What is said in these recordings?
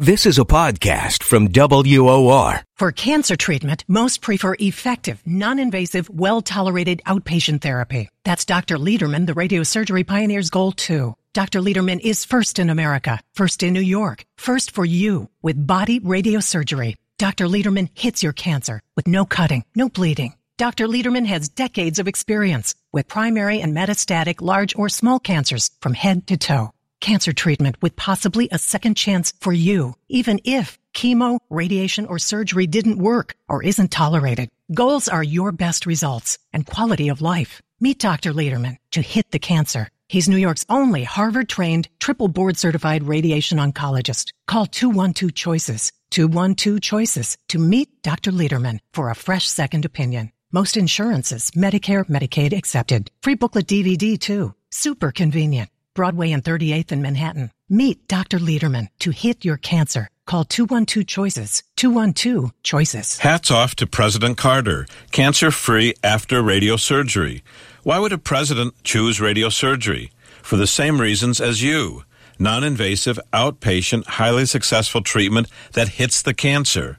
This is a podcast from WOR. For cancer treatment, most prefer effective, non-invasive, well-tolerated outpatient therapy. That's Dr. Lederman, the radiosurgery pioneer's goal too. Dr. Lederman is first in America, first in New York, first for you with body radiosurgery. Dr. Lederman hits your cancer with no cutting, no bleeding. Dr. Lederman has decades of experience with primary and metastatic large or small cancers from head to toe. Cancer treatment with possibly a second chance for you, even if chemo, radiation, or surgery didn't work or isn't tolerated. Goals are your best results and quality of life. Meet Dr. Lederman to hit the cancer. He's New York's only Harvard trained, triple board certified radiation oncologist. Call 212 Choices, 212 Choices to meet Dr. Lederman for a fresh second opinion. Most insurances, Medicare, Medicaid accepted. Free booklet DVD too. Super convenient. Broadway and 38th in Manhattan. Meet Dr. Lederman to hit your cancer. Call 212 Choices. 212 Choices. Hats off to President Carter. Cancer free after radiosurgery. Why would a president choose radiosurgery? For the same reasons as you. Non invasive, outpatient, highly successful treatment that hits the cancer.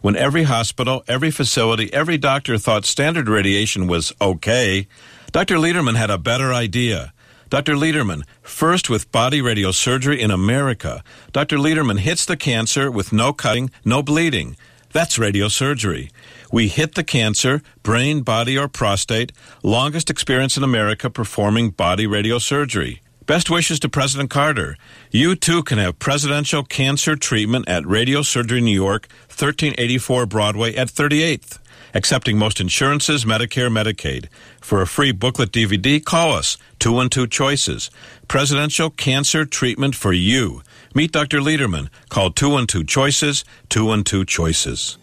When every hospital, every facility, every doctor thought standard radiation was okay, Dr. Lederman had a better idea. Dr. Lederman, first with body radiosurgery in America. Dr. Lederman hits the cancer with no cutting, no bleeding. That's radiosurgery. We hit the cancer, brain, body, or prostate, longest experience in America performing body radiosurgery. Best wishes to President Carter. You too can have presidential cancer treatment at Radio Surgery New York, 1384 Broadway at 38th. Accepting most insurances, Medicare, Medicaid. For a free booklet DVD, call us 212 Choices. Presidential Cancer Treatment for You. Meet Dr. Lederman. Call 212 Choices, 212 Choices.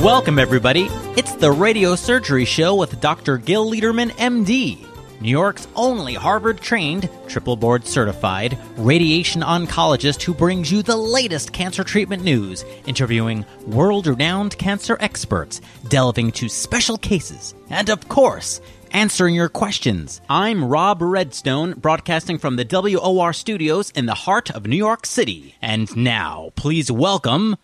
Welcome, everybody. It's the Radio Surgery Show with Dr. Gil Lederman, MD, New York's only Harvard trained, triple board certified radiation oncologist who brings you the latest cancer treatment news, interviewing world renowned cancer experts, delving to special cases, and of course, answering your questions. I'm Rob Redstone, broadcasting from the WOR studios in the heart of New York City. And now, please welcome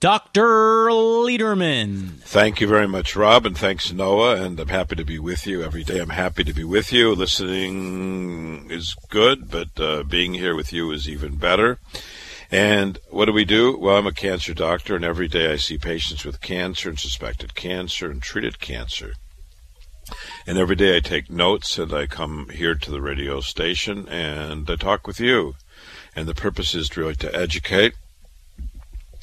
Dr. Lederman. Thank you very much, Rob, and thanks, Noah. And I'm happy to be with you every day. I'm happy to be with you. Listening is good, but uh, being here with you is even better. And what do we do? Well, I'm a cancer doctor, and every day I see patients with cancer and suspected cancer and treated cancer. And every day I take notes and I come here to the radio station and I talk with you. And the purpose is really to educate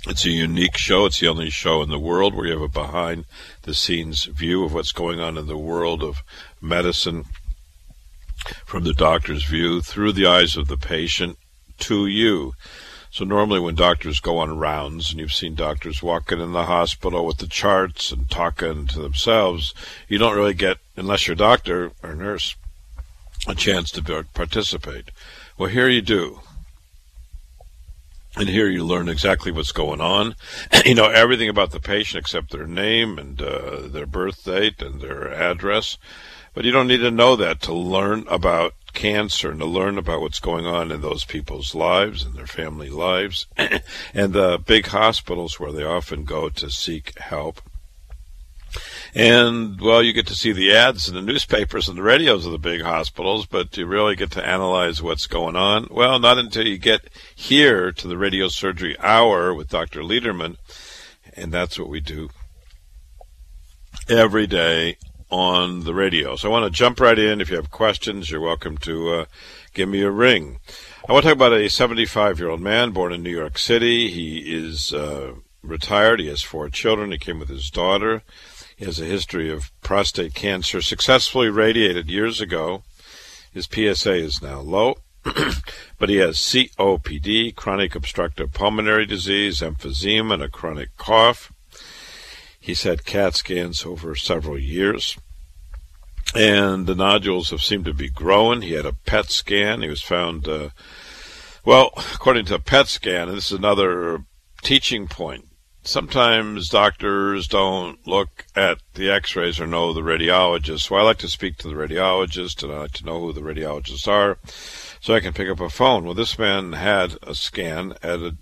it's a unique show. It's the only show in the world where you have a behind the scenes view of what's going on in the world of medicine from the doctor's view through the eyes of the patient to you. So normally when doctors go on rounds, and you've seen doctors walking in the hospital with the charts and talking to themselves, you don't really get, unless you're a doctor or nurse, a chance to participate. Well, here you do. And here you learn exactly what's going on. you know everything about the patient except their name and uh, their birth date and their address. But you don't need to know that to learn about cancer and to learn about what's going on in those people's lives and their family lives and the big hospitals where they often go to seek help. And, well, you get to see the ads in the newspapers and the radios of the big hospitals, but you really get to analyze what's going on. Well, not until you get here to the radio surgery hour with Dr. Lederman. And that's what we do every day on the radio. So I want to jump right in. If you have questions, you're welcome to uh, give me a ring. I want to talk about a 75 year old man born in New York City. He is uh, retired. He has four children. He came with his daughter. He has a history of prostate cancer, successfully radiated years ago. His PSA is now low, but he has COPD, chronic obstructive pulmonary disease, emphysema, and a chronic cough. He's had CAT scans over several years, and the nodules have seemed to be growing. He had a PET scan. He was found, uh, well, according to a PET scan, and this is another teaching point sometimes doctors don't look at the x-rays or know the radiologist. So I like to speak to the radiologist and I like to know who the radiologists are so I can pick up a phone. Well, this man had a scan at a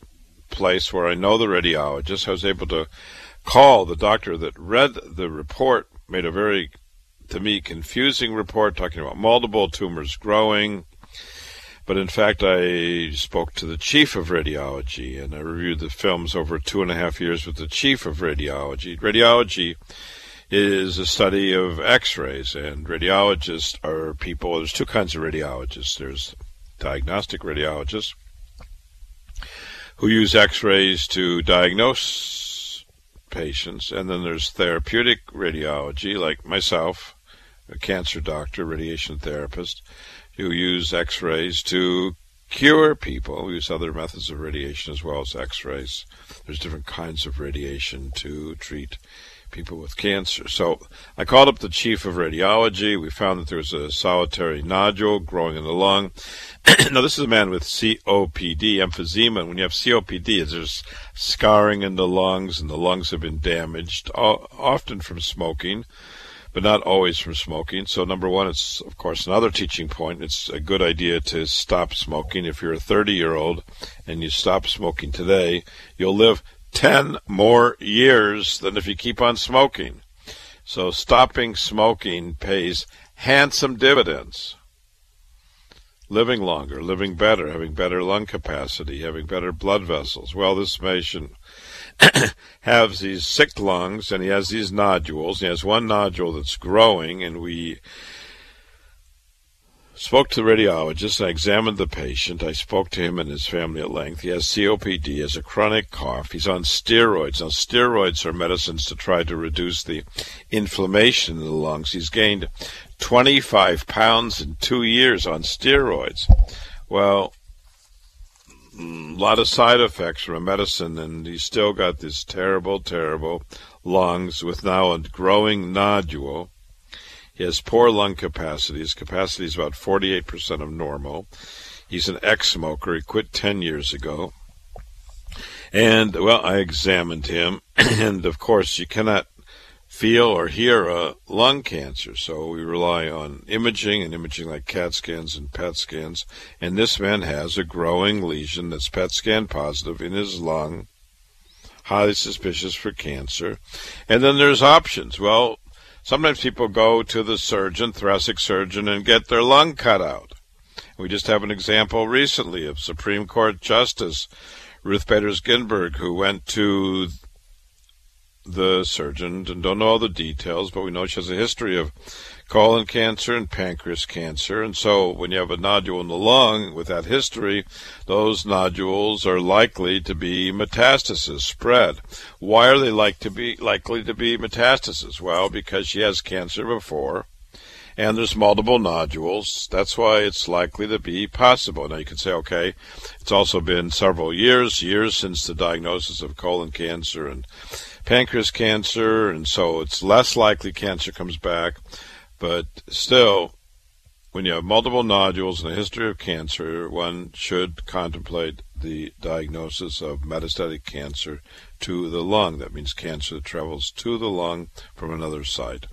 place where I know the radiologist. I was able to call the doctor that read the report, made a very, to me, confusing report talking about multiple tumors growing, but in fact, I spoke to the chief of radiology and I reviewed the films over two and a half years with the chief of radiology. Radiology is a study of x rays, and radiologists are people, there's two kinds of radiologists there's diagnostic radiologists who use x rays to diagnose patients, and then there's therapeutic radiology, like myself, a cancer doctor, radiation therapist who use X rays to cure people. We use other methods of radiation as well as X rays. There's different kinds of radiation to treat people with cancer. So I called up the chief of radiology. We found that there was a solitary nodule growing in the lung. now, this is a man with COPD, emphysema. And when you have COPD, there's scarring in the lungs, and the lungs have been damaged, often from smoking but not always from smoking. So, number one, it's of course another teaching point. It's a good idea to stop smoking. If you're a 30 year old and you stop smoking today, you'll live 10 more years than if you keep on smoking. So, stopping smoking pays handsome dividends. Living longer, living better, having better lung capacity, having better blood vessels. Well, this patient has these sick lungs and he has these nodules. He has one nodule that's growing, and we spoke to the radiologist. I examined the patient. I spoke to him and his family at length. He has COPD, he has a chronic cough. He's on steroids. Now, steroids are medicines to try to reduce the inflammation in the lungs. He's gained 25 pounds in two years on steroids. Well, a lot of side effects from a medicine, and he's still got this terrible, terrible lungs with now a growing nodule. He has poor lung capacity. His capacity is about 48% of normal. He's an ex smoker. He quit 10 years ago. And, well, I examined him, and of course, you cannot feel or hear a lung cancer. So we rely on imaging and imaging like CAT scans and PET scans. And this man has a growing lesion that's PET scan positive in his lung, highly suspicious for cancer. And then there's options. Well, sometimes people go to the surgeon, thoracic surgeon, and get their lung cut out. We just have an example recently of Supreme Court Justice Ruth Bader Ginsburg, who went to the surgeon and don't know all the details, but we know she has a history of colon cancer and pancreas cancer. And so when you have a nodule in the lung with that history, those nodules are likely to be metastasis spread. Why are they like to be likely to be metastasis? Well, because she has cancer before and there's multiple nodules. That's why it's likely to be possible. Now you can say, okay, it's also been several years, years since the diagnosis of colon cancer and pancreas cancer, and so it's less likely cancer comes back. But still, when you have multiple nodules and a history of cancer, one should contemplate the diagnosis of metastatic cancer to the lung. That means cancer that travels to the lung from another site.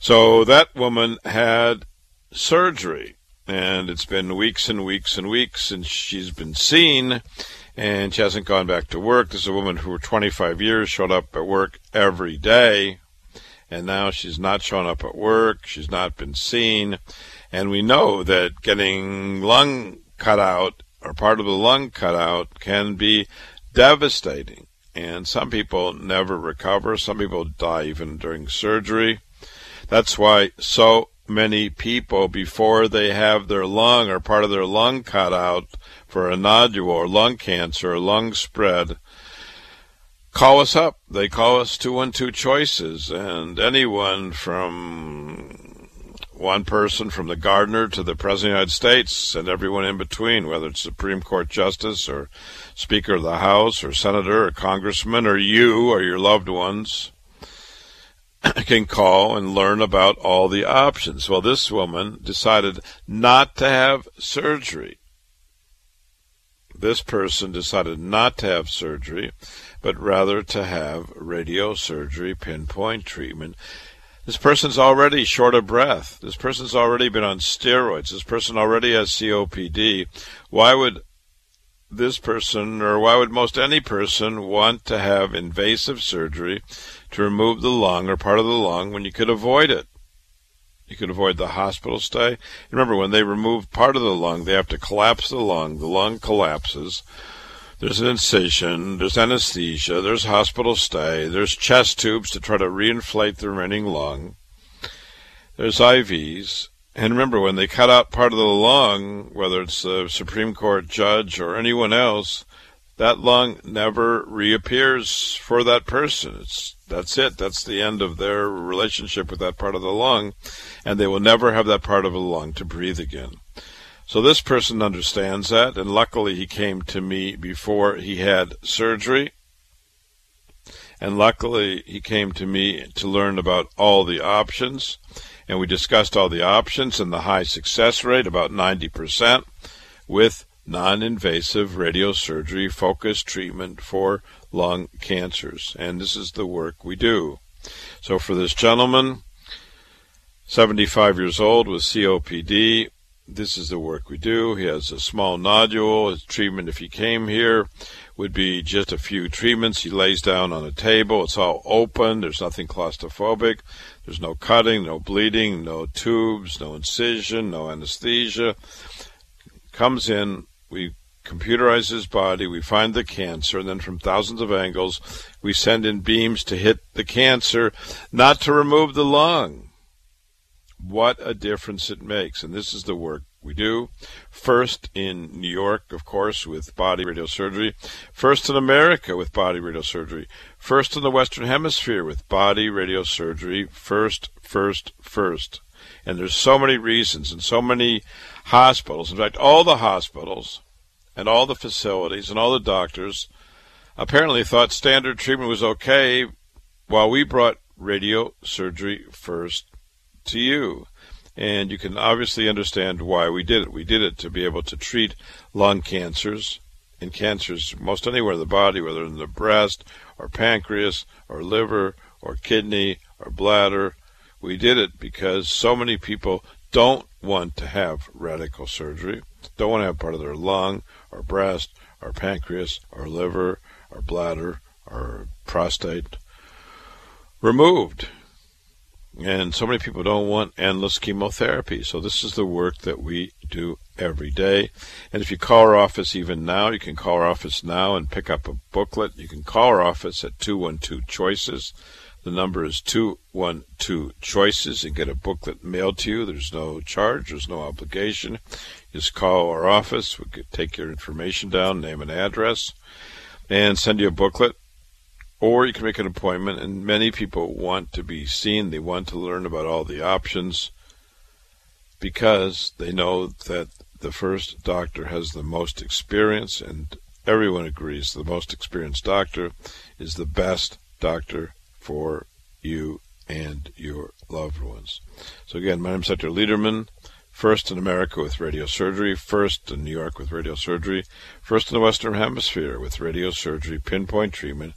So that woman had surgery, and it's been weeks and weeks and weeks since she's been seen and she hasn't gone back to work. This is a woman who, for 25 years, showed up at work every day, and now she's not shown up at work. She's not been seen, and we know that getting lung cut out or part of the lung cut out can be devastating. And some people never recover. Some people die even during surgery. That's why so many people, before they have their lung or part of their lung cut out, for a nodule or lung cancer or lung spread call us up. They call us 212 Choices, and anyone from one person from the gardener to the President of the United States and everyone in between, whether it's Supreme Court Justice or Speaker of the House or Senator or Congressman or you or your loved ones, can call and learn about all the options. Well, this woman decided not to have surgery. This person decided not to have surgery but rather to have radiosurgery pinpoint treatment. This person's already short of breath. This person's already been on steroids. This person already has COPD. Why would this person, or why would most any person, want to have invasive surgery to remove the lung or part of the lung when you could avoid it? You could avoid the hospital stay. Remember, when they remove part of the lung, they have to collapse the lung. The lung collapses. There's an incision, there's anesthesia, there's hospital stay, there's chest tubes to try to reinflate the remaining lung, there's IVs. And remember, when they cut out part of the lung, whether it's the Supreme Court judge or anyone else, that lung never reappears for that person. It's that's it. That's the end of their relationship with that part of the lung, and they will never have that part of the lung to breathe again. So this person understands that, and luckily he came to me before he had surgery. And luckily he came to me to learn about all the options. And we discussed all the options and the high success rate, about 90%, with non invasive radiosurgery focused treatment for lung cancers. And this is the work we do. So for this gentleman, 75 years old with COPD, this is the work we do. He has a small nodule. His treatment, if he came here, would be just a few treatments. He lays down on a table. It's all open. There's nothing claustrophobic. There's no cutting, no bleeding, no tubes, no incision, no anesthesia. Comes in. We computerize his body. We find the cancer. And then from thousands of angles, we send in beams to hit the cancer, not to remove the lung what a difference it makes. And this is the work we do. First in New York, of course, with body radiosurgery. First in America with body radiosurgery. First in the Western Hemisphere with body radiosurgery. First, first, first. And there's so many reasons and so many hospitals. In fact, all the hospitals and all the facilities and all the doctors apparently thought standard treatment was okay while we brought radio surgery first to you. And you can obviously understand why we did it. We did it to be able to treat lung cancers and cancers most anywhere in the body, whether in the breast or pancreas or liver or kidney or bladder. We did it because so many people don't want to have radical surgery, don't want to have part of their lung or breast or pancreas or liver or bladder or prostate removed. And so many people don't want endless chemotherapy. So this is the work that we do every day. And if you call our office even now, you can call our office now and pick up a booklet. You can call our office at 212 Choices. The number is 212 Choices and get a booklet mailed to you. There's no charge, there's no obligation. Just call our office. We could take your information down, name and address, and send you a booklet or you can make an appointment. And many people want to be seen, they want to learn about all the options because they know that the first doctor has the most experience, and everyone agrees the most experienced doctor is the best doctor for you and your loved ones. So, again, my name is Dr. Lederman. First in America with radiosurgery, first in New York with radiosurgery, first in the Western Hemisphere with radiosurgery pinpoint treatment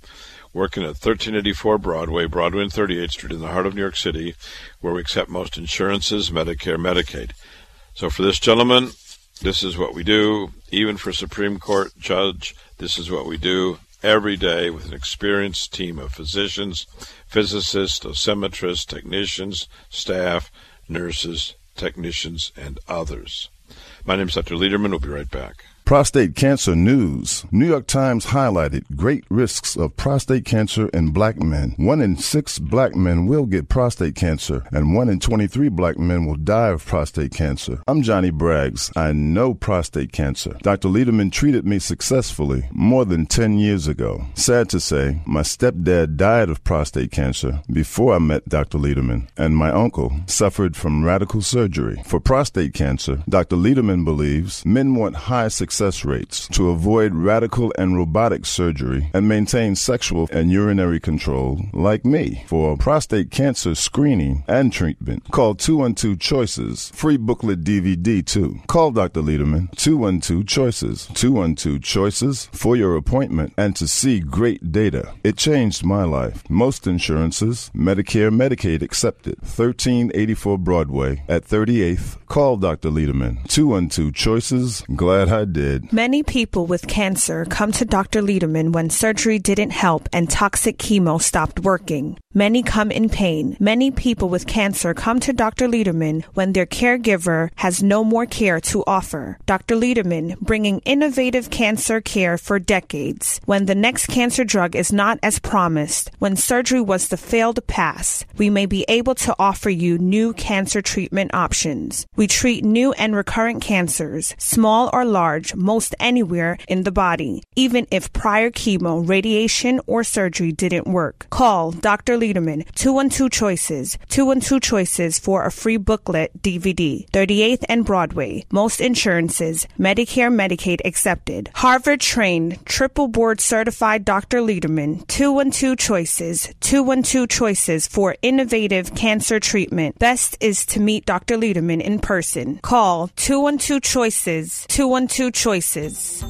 working at 1384 Broadway, Broadway and 38th Street in the heart of New York City, where we accept most insurances, Medicare, Medicaid. So for this gentleman, this is what we do. Even for Supreme Court judge, this is what we do every day with an experienced team of physicians, physicists, dosimetrists, technicians, staff, nurses, technicians, and others. My name is Dr. Lederman. We'll be right back. Prostate cancer news. New York Times highlighted great risks of prostate cancer in black men. One in six black men will get prostate cancer, and one in 23 black men will die of prostate cancer. I'm Johnny Braggs. I know prostate cancer. Dr. Lederman treated me successfully more than 10 years ago. Sad to say, my stepdad died of prostate cancer before I met Dr. Lederman, and my uncle suffered from radical surgery. For prostate cancer, Dr. Lederman believes men want high success rates to avoid radical and robotic surgery and maintain sexual and urinary control like me. For prostate cancer screening and treatment, call 212 Choices. Free booklet DVD too. Call Dr. Lederman 212 Choices. 212 Choices for your appointment and to see great data. It changed my life. Most insurances, Medicare, Medicaid accepted. 1384 Broadway at 38th. Call Dr. Lederman 212 Choices. Glad I did. Many people with cancer come to Dr. Lederman when surgery didn't help and toxic chemo stopped working. Many come in pain. Many people with cancer come to Dr. Lederman when their caregiver has no more care to offer. Dr. Lederman, bringing innovative cancer care for decades. When the next cancer drug is not as promised, when surgery was the failed pass, we may be able to offer you new cancer treatment options. We treat new and recurrent cancers, small or large, most anywhere in the body, even if prior chemo, radiation, or surgery didn't work. Call Dr. Lederman, 212 Choices, 212 Choices for a free booklet DVD, 38th and Broadway. Most insurances, Medicare, Medicaid accepted. Harvard trained, triple board certified Dr. Lederman, 212 Choices, 212 Choices for innovative cancer treatment. Best is to meet Dr. Lederman in person. Call 212 Choices, 212 Choices.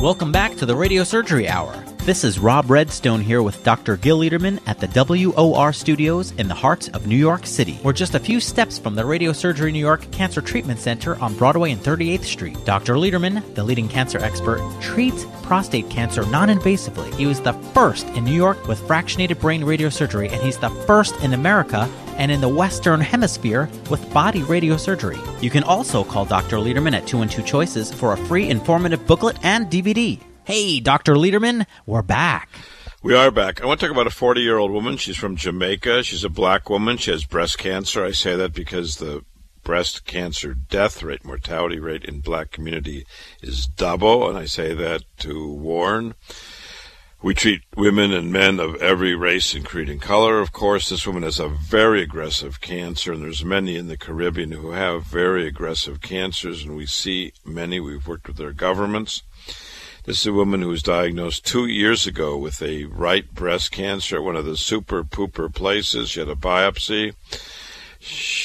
Welcome back to the Radio Surgery Hour. This is Rob Redstone here with Dr. Gil Lederman at the WOR studios in the heart of New York City. We're just a few steps from the Radio Surgery New York Cancer Treatment Center on Broadway and 38th Street. Dr. Lederman, the leading cancer expert, treats prostate cancer non invasively. He was the first in New York with fractionated brain radiosurgery, and he's the first in America and in the Western Hemisphere with body radiosurgery. You can also call Dr. Lederman at 212 Choices for a free informative booklet and DVD. Hey, Dr. Lederman, we're back. We are back. I want to talk about a 40 year old woman. She's from Jamaica. She's a black woman. She has breast cancer. I say that because the breast cancer death rate, mortality rate in black community is double. And I say that to warn. We treat women and men of every race and creed and color. Of course, this woman has a very aggressive cancer, and there's many in the Caribbean who have very aggressive cancers, and we see many. We've worked with their governments. This is a woman who was diagnosed two years ago with a right breast cancer at one of the super pooper places. She had a biopsy.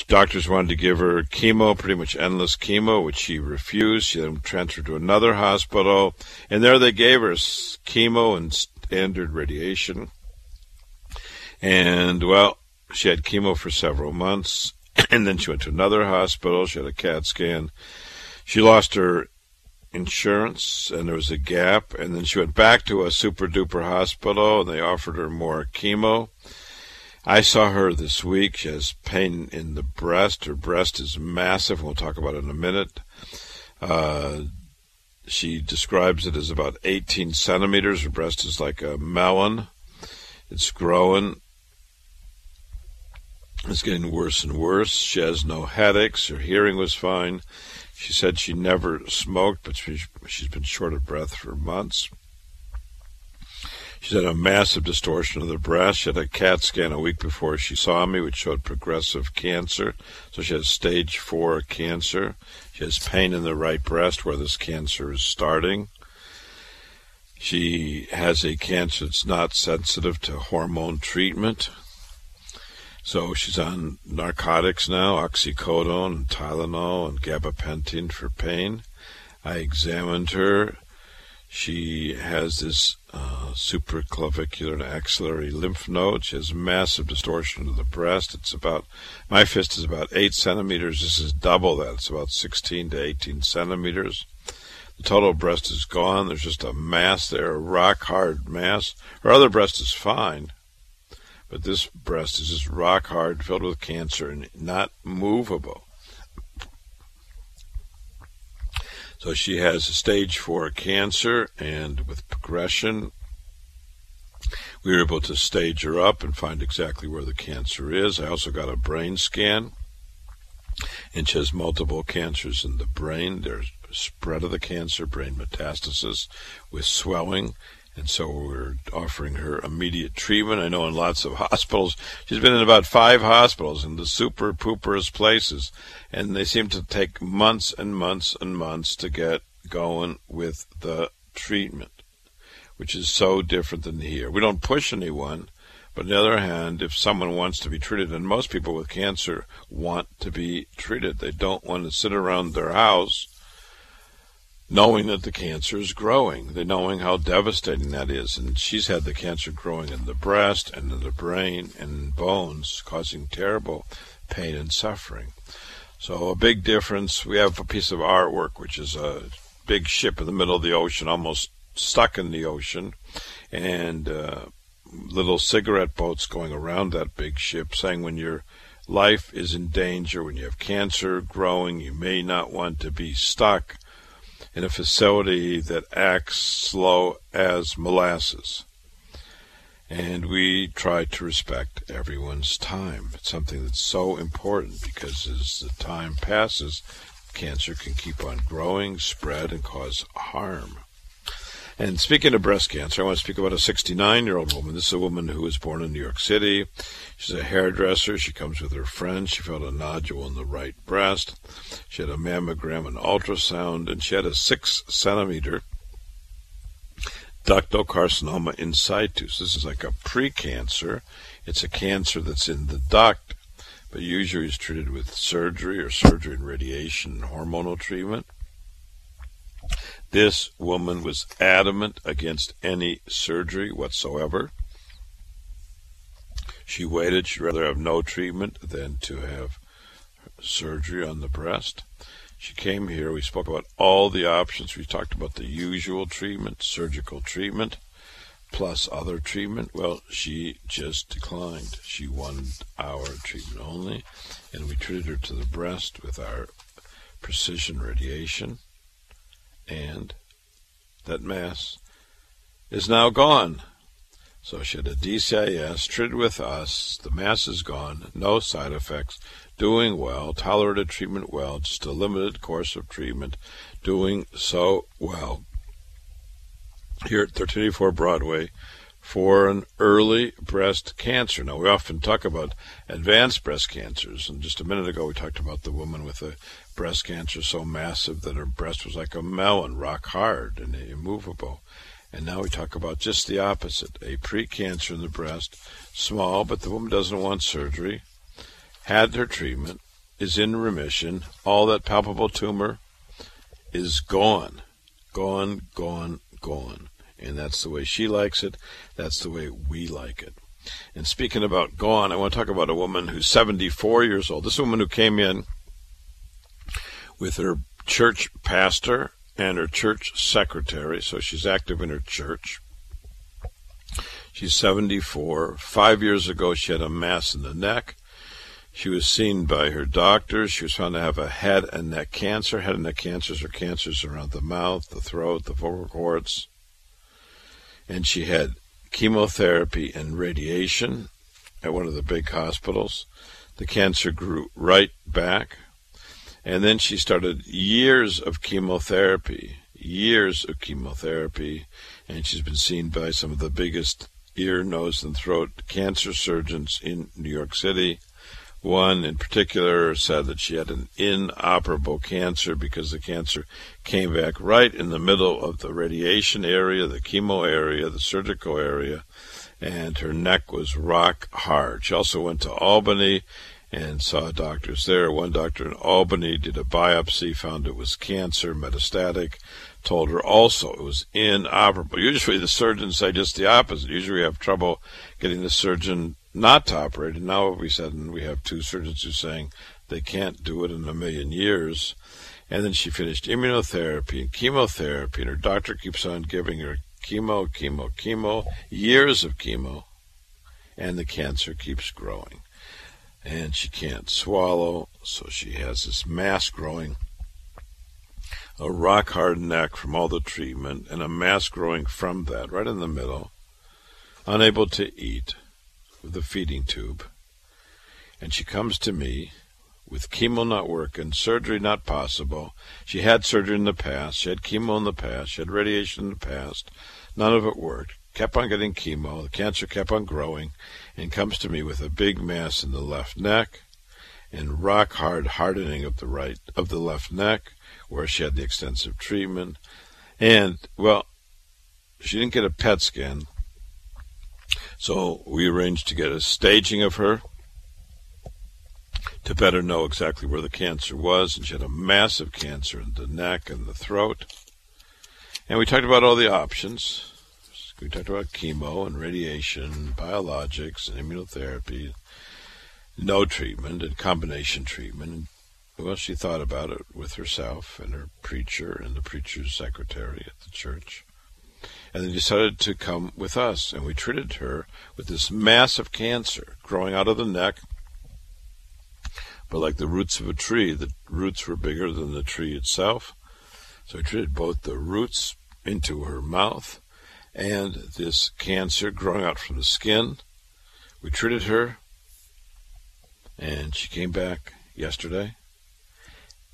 Doctors wanted to give her chemo, pretty much endless chemo, which she refused. She then transferred to another hospital, and there they gave her chemo and standard radiation. And, well, she had chemo for several months, and then she went to another hospital. She had a CAT scan. She lost her insurance and there was a gap and then she went back to a super duper hospital and they offered her more chemo i saw her this week. She has pain in the breast. Her breast is massive. We'll talk about it in a minute. Uh, she describes it as about 18 centimeters. Her breast is like a melon. It's growing. It's getting worse and worse. She has no headaches. Her hearing was fine. She said she never smoked, but she's been short of breath for months. She had a massive distortion of the breast. She had a CAT scan a week before she saw me, which showed progressive cancer. So she has stage four cancer. She has pain in the right breast where this cancer is starting. She has a cancer that's not sensitive to hormone treatment. So she's on narcotics now, oxycodone, and Tylenol, and gabapentin for pain. I examined her. She has this uh, supraclavicular and axillary lymph node. She has massive distortion of the breast. It's about, my fist is about 8 centimeters. This is double that. It's about 16 to 18 centimeters. The total breast is gone. There's just a mass there, a rock hard mass. Her other breast is fine. But this breast is just rock hard, filled with cancer, and not movable. So she has stage four cancer, and with progression, we were able to stage her up and find exactly where the cancer is. I also got a brain scan, and she has multiple cancers in the brain. There's spread of the cancer, brain metastasis with swelling. And so we're offering her immediate treatment. I know in lots of hospitals, she's been in about five hospitals in the super pooperest places, and they seem to take months and months and months to get going with the treatment, which is so different than here. We don't push anyone, but on the other hand, if someone wants to be treated, and most people with cancer want to be treated, they don't want to sit around their house knowing that the cancer is growing, they knowing how devastating that is. And she's had the cancer growing in the breast and in the brain and bones, causing terrible pain and suffering. So a big difference. We have a piece of artwork, which is a big ship in the middle of the ocean, almost stuck in the ocean, and uh, little cigarette boats going around that big ship, saying when your life is in danger, when you have cancer growing, you may not want to be stuck in a facility that acts slow as molasses. And we try to respect everyone's time. It's something that's so important because as the time passes, cancer can keep on growing, spread, and cause harm. And speaking of breast cancer, I want to speak about a 69 year old woman. This is a woman who was born in New York City. She's a hairdresser. She comes with her friend. She felt a nodule in the right breast. She had a mammogram and ultrasound, and she had a six centimeter ductal carcinoma in situ. So this is like a precancer. It's a cancer that's in the duct, but usually is treated with surgery or surgery and radiation and hormonal treatment. This woman was adamant against any surgery whatsoever. She waited. She'd rather have no treatment than to have surgery on the breast. She came here. We spoke about all the options. We talked about the usual treatment, surgical treatment, plus other treatment. Well, she just declined. She wanted our treatment only, and we treated her to the breast with our precision radiation and that mass is now gone. So should a DCIS, treated with us, the mass is gone, no side effects, doing well, tolerated treatment well, just a limited course of treatment, doing so well. Here at 1384 Broadway for an early breast cancer. Now, we often talk about advanced breast cancers, and just a minute ago we talked about the woman with a breast cancer so massive that her breast was like a melon, rock hard and immovable. And now we talk about just the opposite a precancer in the breast, small, but the woman doesn't want surgery, had her treatment, is in remission. All that palpable tumor is gone. Gone, gone, gone. And that's the way she likes it. That's the way we like it. And speaking about gone, I want to talk about a woman who's 74 years old. This woman who came in with her church pastor and her church secretary, so she's active in her church. She's 74. Five years ago, she had a mass in the neck. She was seen by her doctors. She was found to have a head and neck cancer. Head and neck cancers are cancers around the mouth, the throat, the vocal cords. And she had chemotherapy and radiation at one of the big hospitals. The cancer grew right back. And then she started years of chemotherapy, years of chemotherapy, and she's been seen by some of the biggest ear, nose, and throat cancer surgeons in New York City. One in particular said that she had an inoperable cancer because the cancer came back right in the middle of the radiation area, the chemo area, the surgical area, and her neck was rock hard. She also went to Albany and saw doctors there. One doctor in Albany did a biopsy, found it was cancer, metastatic, told her also it was inoperable. Usually the surgeons say just the opposite. Usually we have trouble getting the surgeon not to operate. And now we said, and we have two surgeons who are saying they can't do it in a million years. And then she finished immunotherapy and chemotherapy, and her doctor keeps on giving her chemo, chemo, chemo, years of chemo, and the cancer keeps growing and she can't swallow, so she has this mass growing a rock hard neck from all the treatment, and a mass growing from that, right in the middle, unable to eat, a feeding tube. And she comes to me with chemo not working, surgery not possible. She had surgery in the past, she had chemo in the past, she had radiation in the past. None of it worked. Kept on getting chemo, the cancer kept on growing, and comes to me with a big mass in the left neck and rock hard hardening of the right of the left neck where she had the extensive treatment. And well, she didn't get a PET scan. So we arranged to get a staging of her to better know exactly where the cancer was. And she had a massive cancer in the neck and the throat. And we talked about all the options. We talked about chemo and radiation, biologics and immunotherapy, no treatment and combination treatment. Well, she thought about it with herself and her preacher and the preacher's secretary at the church. And then decided to come with us. And we treated her with this massive cancer growing out of the neck. But like the roots of a tree, the roots were bigger than the tree itself. So we treated both the roots into her mouth and this cancer growing out from the skin. We treated her, and she came back yesterday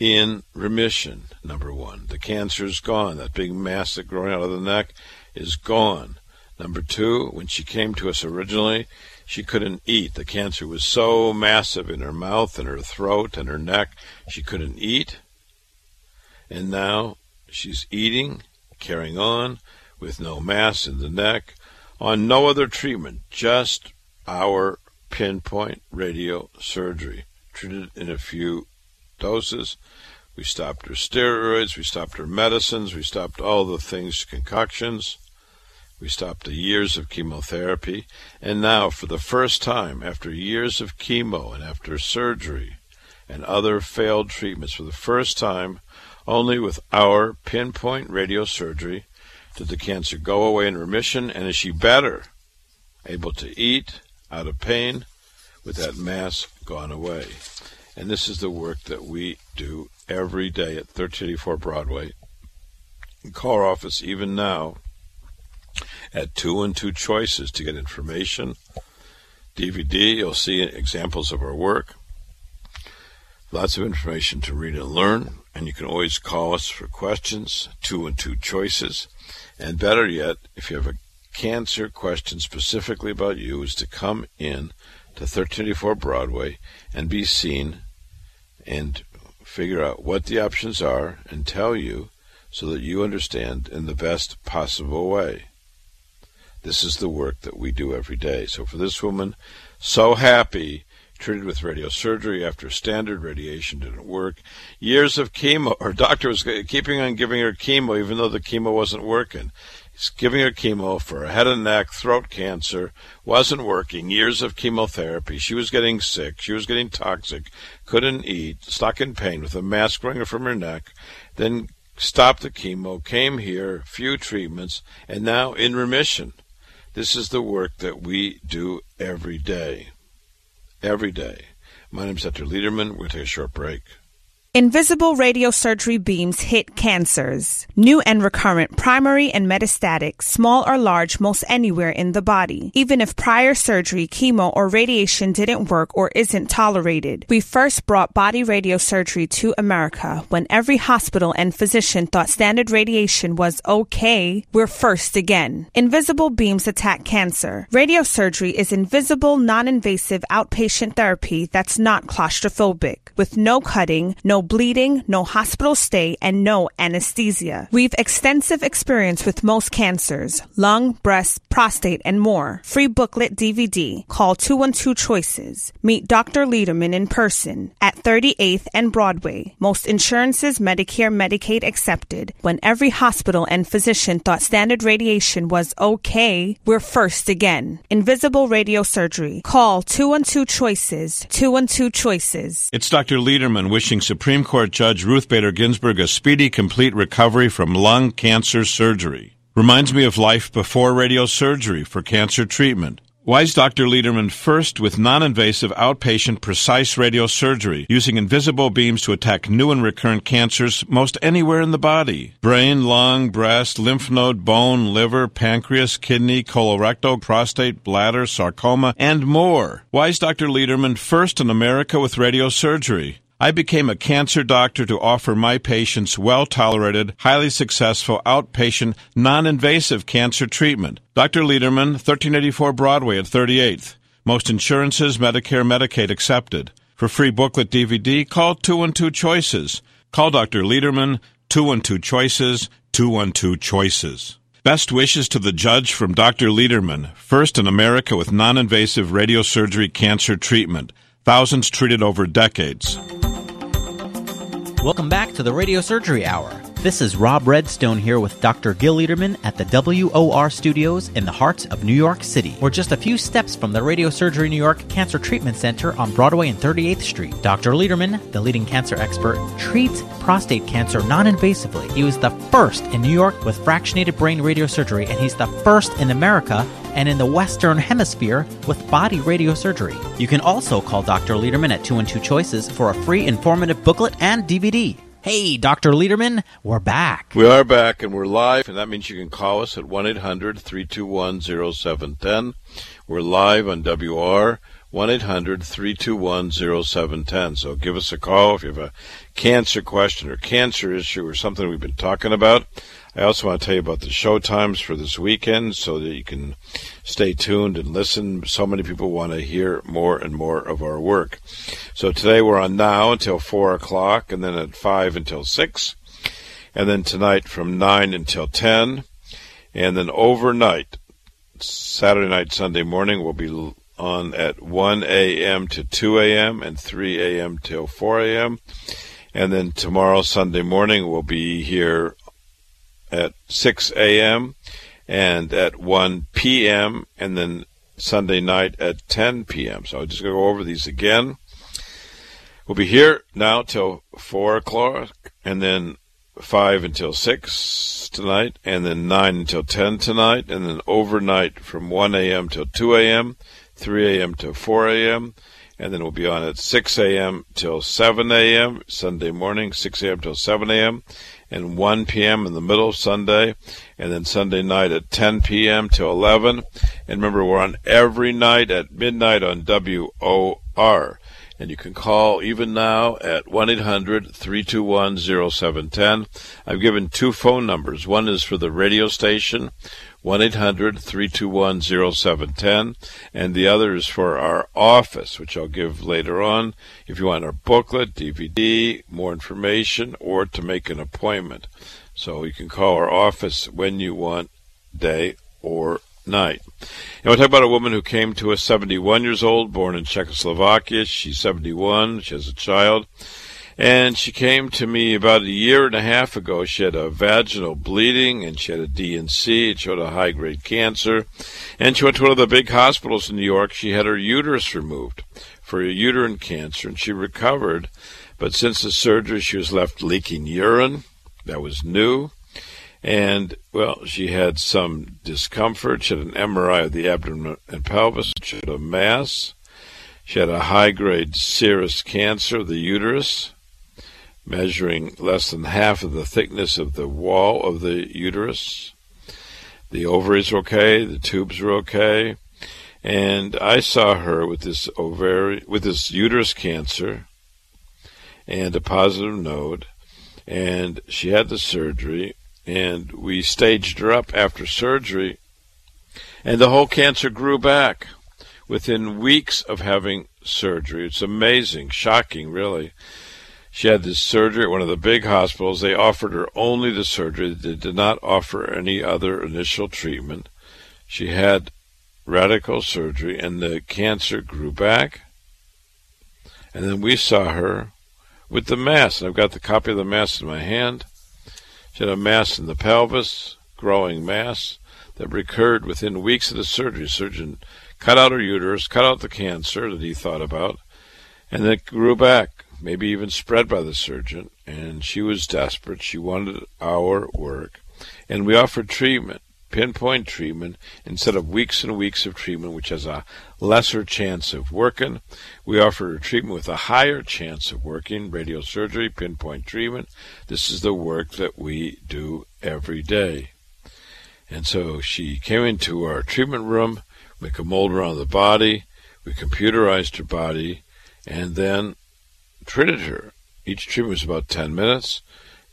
in remission, number one. The cancer is gone. That big mass that growing out of the neck is gone. Number two, when she came to us originally, she couldn't eat. The cancer was so massive in her mouth and her throat and her neck, she couldn't eat. And now she's eating, carrying on, with no mass in the neck, on no other treatment, just our pinpoint radio surgery. Treated in a few doses. We stopped her steroids, we stopped her medicines, we stopped all the things, concoctions. We stopped the years of chemotherapy. And now, for the first time, after years of chemo and after surgery and other failed treatments, for the first time, only with our pinpoint radio surgery did the cancer go away in remission, and is she better, able to eat, out of pain, with that mass gone away? And this is the work that we do every day at 1384 Broadway. Call our office even now at two and two choices to get information. DVD, you'll see examples of our work. Lots of information to read and learn, and you can always call us for questions, two and two choices. And better yet, if you have a cancer question specifically about you, is to come in to 1384 Broadway and be seen and figure out what the options are and tell you so that you understand in the best possible way. This is the work that we do every day. So for this woman, so happy, treated with radiosurgery after standard radiation didn't work, years of chemo, her doctor was keeping on giving her chemo even though the chemo wasn't working. Giving her chemo for a head and neck, throat cancer, wasn't working, years of chemotherapy. She was getting sick, she was getting toxic, couldn't eat, stuck in pain with a mass growing from her neck, then stopped the chemo, came here, few treatments, and now in remission. This is the work that we do every day. Every day. My name is Dr. Lederman. To take a short break. Invisible radiosurgery beams hit cancers, new and recurrent, primary and metastatic, small or large, most anywhere in the body. Even if prior surgery, chemo, or radiation didn't work or isn't tolerated. We first brought body radiosurgery to America when every hospital and physician thought standard radiation was okay. We're first again. Invisible beams attack cancer. Radiosurgery is invisible, non-invasive outpatient therapy that's not claustrophobic, with no cutting, no bleeding, no hospital stay, and no anesthesia. We've extensive experience with most cancers, lung, breast, prostate, and more. Free booklet DVD. Call 212 Choices. Meet Dr. Lederman in person at 38th and Broadway. Most insurances, Medicare, Medicaid accepted. When every hospital and physician thought standard radiation was okay, we're first again. Invisible radio surgery. Call 212 Choices. 212 Choices. It's Dr. Lederman wishing Supreme Supreme Court Judge Ruth Bader Ginsburg a speedy, complete recovery from lung cancer surgery. Reminds me of life before radiosurgery for cancer treatment. Why is Dr. Lederman first with non invasive outpatient precise radiosurgery using invisible beams to attack new and recurrent cancers most anywhere in the body? Brain, lung, breast, lymph node, bone, liver, pancreas, kidney, colorectal, prostate, bladder, sarcoma, and more. Why is Dr. Lederman first in America with radiosurgery? I became a cancer doctor to offer my patients well tolerated, highly successful outpatient, non invasive cancer treatment. Dr. Lederman, 1384 Broadway at 38th. Most insurances, Medicare, Medicaid accepted. For free booklet DVD, call 212 Choices. Call Dr. Lederman, 212 Choices, 212 Choices. Best wishes to the judge from Dr. Lederman, first in America with non invasive radiosurgery cancer treatment. Thousands treated over decades. Welcome back to the Radio Surgery Hour. This is Rob Redstone here with Dr. Gil Lederman at the WOR studios in the heart of New York City. We're just a few steps from the Radio Surgery New York Cancer Treatment Center on Broadway and 38th Street. Dr. Lederman, the leading cancer expert, treats prostate cancer non invasively. He was the first in New York with fractionated brain radiosurgery, and he's the first in America and in the Western Hemisphere with body radiosurgery. You can also call Dr. Lederman at 212 Choices for a free informative booklet and DVD. Hey, Dr. Lederman, we're back. We are back and we're live, and that means you can call us at 1 800 321 0710. We're live on WR 1 800 321 0710. So give us a call if you have a cancer question or cancer issue or something we've been talking about. I also want to tell you about the show times for this weekend so that you can stay tuned and listen. So many people want to hear more and more of our work. So today we're on now until 4 o'clock, and then at 5 until 6, and then tonight from 9 until 10, and then overnight, Saturday night, Sunday morning, we'll be on at 1 a.m. to 2 a.m. and 3 a.m. till 4 a.m. And then tomorrow, Sunday morning, we'll be here at 6 a.m. and at 1 p.m. and then Sunday night at 10 p.m. So I'm just going to go over these again. We'll be here now till 4 o'clock and then 5 until 6 tonight and then 9 until 10 tonight and then overnight from 1 a.m. till 2 a.m., 3 a.m. till 4 a.m., and then we'll be on at 6 a.m. till 7 a.m. Sunday morning, 6 a.m. till 7 a.m and 1 p.m. in the middle of Sunday, and then Sunday night at 10 p.m. to 11. And remember, we're on every night at midnight on WOR. And you can call even now at 1 800 321 0710. I've given two phone numbers. One is for the radio station, 1 800 321 0710, and the other is for our office, which I'll give later on if you want our booklet, DVD, more information, or to make an appointment. So you can call our office when you want, day or night. And we'll talk about a woman who came to us 71 years old, born in Czechoslovakia. She's 71. She has a child. And she came to me about a year and a half ago. She had a vaginal bleeding and she had a D&C. It showed a high grade cancer. And she went to one of the big hospitals in New York. She had her uterus removed for uterine cancer and she recovered. But since the surgery, she was left leaking urine. That was new. And, well, she had some discomfort. She had an MRI of the abdomen and pelvis. She had a mass. She had a high grade serous cancer of the uterus, measuring less than half of the thickness of the wall of the uterus. The ovaries were okay, the tubes were okay. And I saw her with this ovary, with this uterus cancer and a positive node. And she had the surgery and we staged her up after surgery, and the whole cancer grew back within weeks of having surgery. It's amazing, shocking, really. She had this surgery at one of the big hospitals. They offered her only the surgery. They did not offer any other initial treatment. She had radical surgery, and the cancer grew back. And then we saw her with the mass. And I've got the copy of the mass in my hand. She had a mass in the pelvis, growing mass, that recurred within weeks of the surgery. The surgeon cut out her uterus, cut out the cancer that he thought about, and it grew back, maybe even spread by the surgeon. And she was desperate. She wanted our work. And we offered treatment. pinpoint treatment instead of weeks and weeks of treatment, which has a lesser chance of working. We offered a treatment with a higher chance of working, radiosurgery, pinpoint treatment. This is the work that we do every day. And so she came into our treatment room, make a mold around the body, we computerized her body, and then treated her. Each treatment was about 10 minutes,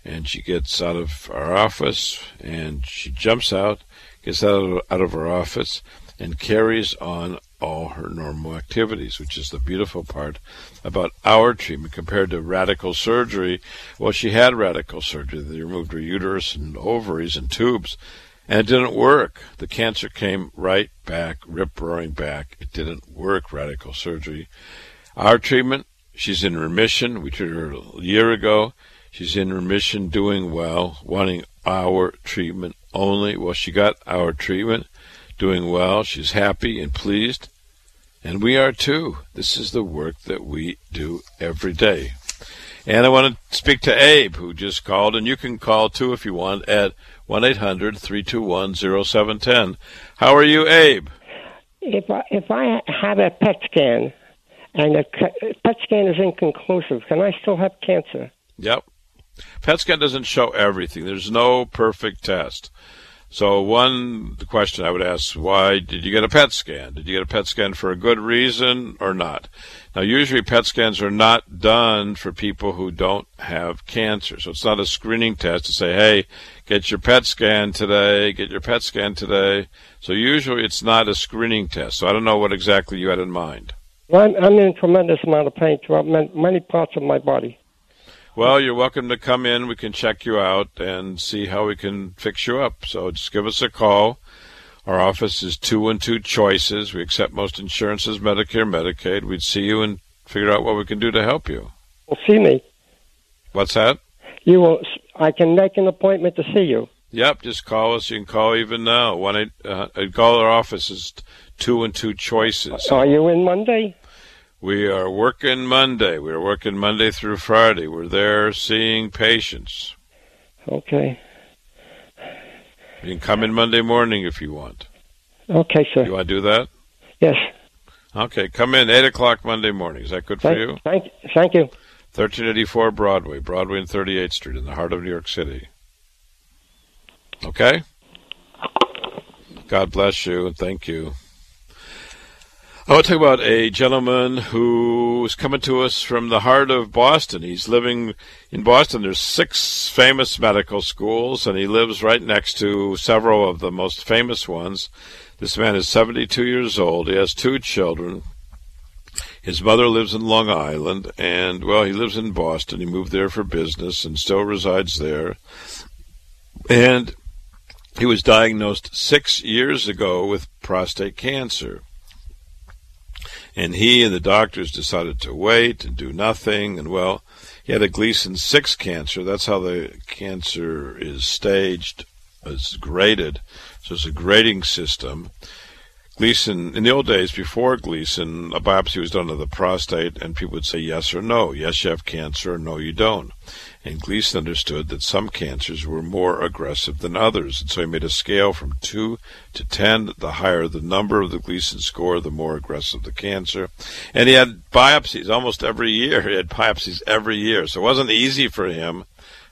and she gets out of our office, and she jumps out, gets out of, out of our office, and carries on all her normal activities, which is the beautiful part about our treatment compared to radical surgery. Well, she had radical surgery. They removed her uterus and ovaries and tubes, and it didn't work. The cancer came right back, rip roaring back. It didn't work, radical surgery. Our treatment, she's in remission. We treated her a year ago. She's in remission, doing well, wanting our treatment only. Well, she got our treatment doing well. She's happy and pleased. And we are too. This is the work that we do every day. And I want to speak to Abe, who just called, and you can call too if you want at 1 800 321 0710. How are you, Abe? If I, if I have a PET scan and a PET scan is inconclusive, can I still have cancer? Yep. PET scan doesn't show everything. There's no perfect test. So one question I would ask, why did you get a PET scan? Did you get a PET scan for a good reason or not? Now usually PET scans are not done for people who don't have cancer. So it's not a screening test to say, hey, get your PET scan today, get your PET scan today. So usually it's not a screening test. So I don't know what exactly you had in mind. Well, I'm, I'm in tremendous amount of pain throughout many parts of my body. Well, you're welcome to come in. We can check you out and see how we can fix you up. So just give us a call. Our office is 212 Choices. We accept most insurances, Medicare, Medicaid. We'd see you and figure out what we can do to help you. Well, see me. What's that? You will. I can make an appointment to see you. Yep, just call us. You can call even now. One eight. Uh, call our office is two and two choices. Are you in Monday? We are working Monday. We are working Monday through Friday. We're there seeing patients. Okay. You can come in Monday morning if you want. Okay, sir. You want to do that? Yes. Okay, come in eight o'clock Monday morning. Is that good thank, for you? Thank, thank you. Thirteen eighty four Broadway, Broadway and Thirty Eighth Street, in the heart of New York City. Okay. God bless you and thank you. I want to talk about a gentleman who is coming to us from the heart of Boston. He's living in Boston. There's six famous medical schools, and he lives right next to several of the most famous ones. This man is 72 years old. He has two children. His mother lives in Long Island, and, well, he lives in Boston. He moved there for business and still resides there. And he was diagnosed six years ago with prostate cancer. And he and the doctors decided to wait and do nothing. And well, he had a Gleason 6 cancer. That's how the cancer is staged, is graded. So it's a grading system. Gleason, in the old days, before Gleason, a biopsy was done of the prostate, and people would say yes or no. Yes, you have cancer, or no, you don't. And Gleason understood that some cancers were more aggressive than others, and so he made a scale from 2 to 10. The higher the number of the Gleason score, the more aggressive the cancer. And he had biopsies almost every year. He had biopsies every year, so it wasn't easy for him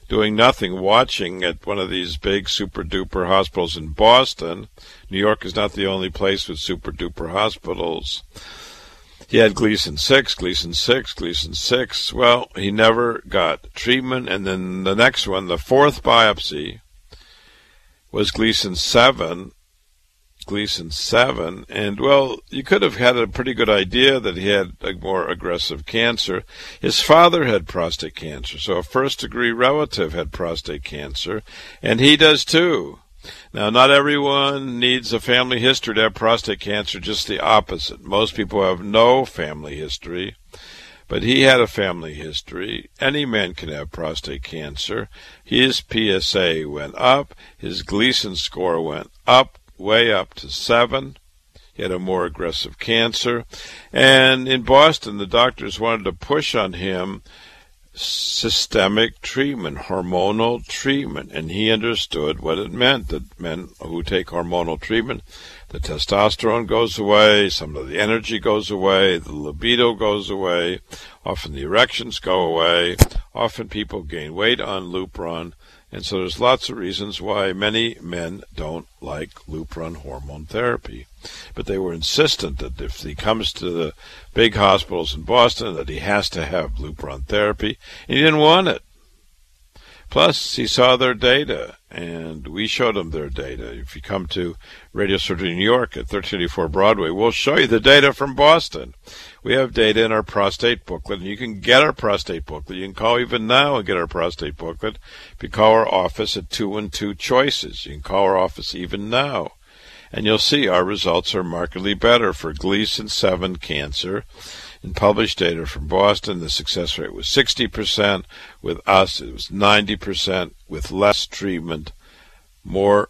doing nothing, watching at one of these big super duper hospitals in Boston. New York is not the only place with super duper hospitals. He had Gleason 6, Gleason 6, Gleason 6. Well, he never got treatment. And then the next one, the fourth biopsy, was Gleason 7. Gleason 7. And, well, you could have had a pretty good idea that he had a more aggressive cancer. His father had prostate cancer, so a first degree relative had prostate cancer, and he does too. Now, not everyone needs a family history to have prostate cancer, just the opposite. Most people have no family history, but he had a family history. Any man can have prostate cancer. His PSA went up, his Gleason score went up, way up to seven. He had a more aggressive cancer. And in Boston, the doctors wanted to push on him systemic treatment, hormonal treatment, and he understood what it meant that men who take hormonal treatment, the testosterone goes away, some of the energy goes away, the libido goes away, often the erections go away, often people gain weight on Lupron, and so there's lots of reasons why many men don't like Lupron hormone therapy. But they were insistent that if he comes to the big hospitals in Boston, that he has to have Lupron therapy, and he didn't want it. Plus, he saw their data, and we showed him their data. If you come to Radio Surgery New York at 1384 Broadway, we'll show you the data from Boston. We have data in our prostate booklet, and you can get our prostate booklet. You can call even now and get our prostate booklet. If you call our office at 212 Choices, you can call our office even now and you'll see our results are markedly better for Gleason 7 cancer. In published data from Boston, the success rate was 60%. With us, it was 90%. With less treatment, more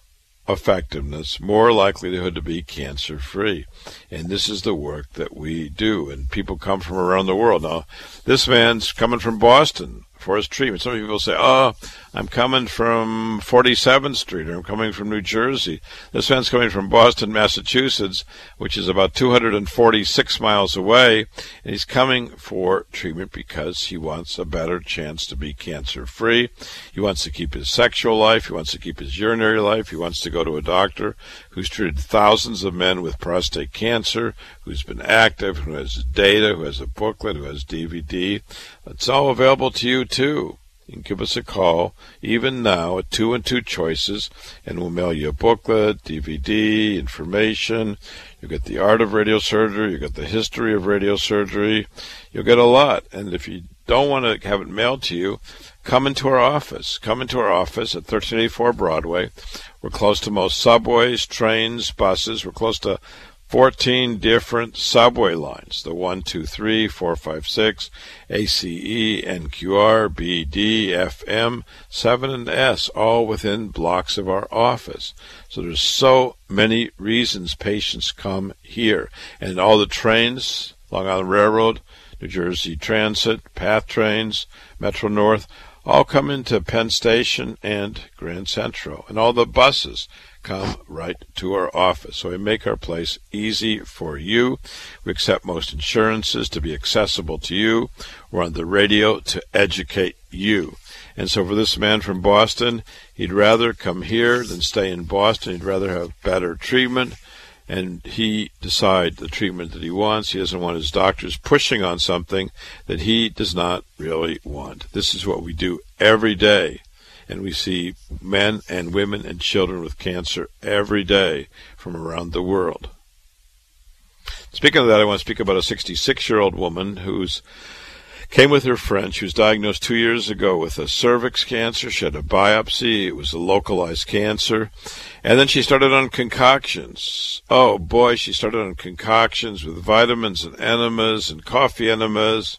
effectiveness, more likelihood to be cancer free. And this is the work that we do. And people come from around the world. Now, this man's coming from Boston for his treatment. Some people say, "Oh, I'm coming from 47th Street, or I'm coming from New Jersey." This man's coming from Boston, Massachusetts, which is about 246 miles away, and he's coming for treatment because he wants a better chance to be cancer-free. He wants to keep his sexual life. He wants to keep his urinary life. He wants to go to a doctor who's treated thousands of men with prostate cancer, who's been active, who has data, who has a booklet, who has DVD. It's all available to you too. You can give us a call, even now, at two and two choices, and we'll mail you a booklet, DVD, information. You'll get the art of radio surgery. You'll get the history of radio surgery. You'll get a lot. And if you don't want to have it mailed to you, come into our office. Come into our office at 1384 Broadway. We're close to most subways, trains, buses. We're close to 14 different subway lines the 1, 2, 3, 4, 5, 6, ACE, NQR, BD, FM, 7, and S, all within blocks of our office. So there's so many reasons patients come here. And all the trains, Long Island Railroad, New Jersey Transit, PATH trains, Metro North, all come into Penn Station and Grand Central. And all the buses come right to our office. So we make our place easy for you. We accept most insurances to be accessible to you. We're on the radio to educate you. And so for this man from Boston, he'd rather come here than stay in Boston. He'd rather have better treatment. And he decide the treatment that he wants. He doesn't want his doctors pushing on something that he does not really want. This is what we do every day and we see men and women and children with cancer every day from around the world. Speaking of that, I want to speak about a 66 year old woman who's came with her friend. She was diagnosed two years ago with a cervix cancer. She had a biopsy. It was a localized cancer. And then she started on concoctions. Oh boy, she started on concoctions with vitamins and enemas and coffee enemas.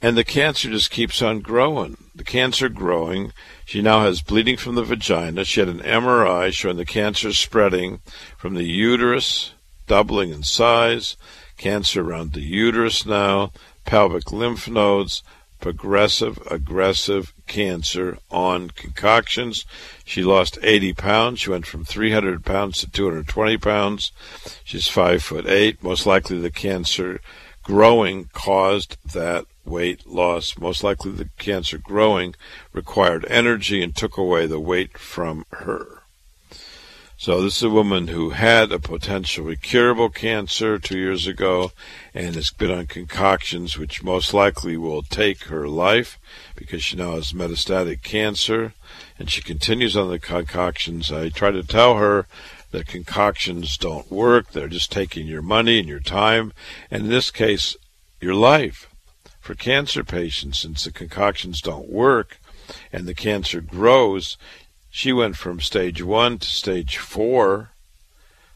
And the cancer just keeps on growing. The cancer growing. She now has bleeding from the vagina. She had an MRI showing the cancer spreading from the uterus, doubling in size, cancer around the uterus now, pelvic lymph nodes, progressive aggressive cancer on concoctions. She lost 80 pounds. She went from 300 pounds to 220 pounds. She's five foot eight. Most likely the cancer growing caused that weight loss. Most likely the cancer growing required energy and took away the weight from her. So this is a woman who had a potentially curable cancer two years ago and has been on concoctions which most likely will take her life because she now has metastatic cancer and she continues on the concoctions. I try to tell her that concoctions don't work. They're just taking your money and your time and in this case, your life for cancer patients, since the concoctions don't work and the cancer grows, she went from stage one to stage four.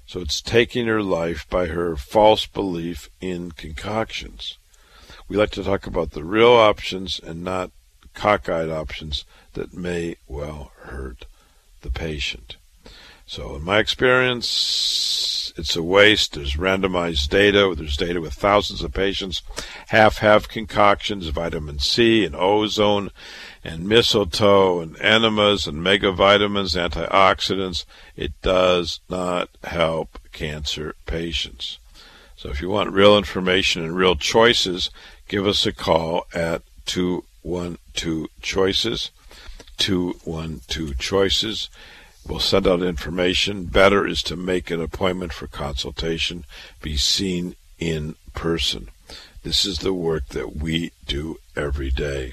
So it's taking her life by her false belief in concoctions. We like to talk about the real options and not cockeyed options that may well hurt the patient. So, in my experience, it's a waste. There's randomized data. There's data with thousands of patients. Half have concoctions, vitamin C and ozone and mistletoe and enemas and megavitamins, antioxidants. It does not help cancer patients. So if you want real information and real choices, give us a call at 212 Choices. 212 Choices. We'll send out information. Better is to make an appointment for consultation, be seen in person. This is the work that we do every day.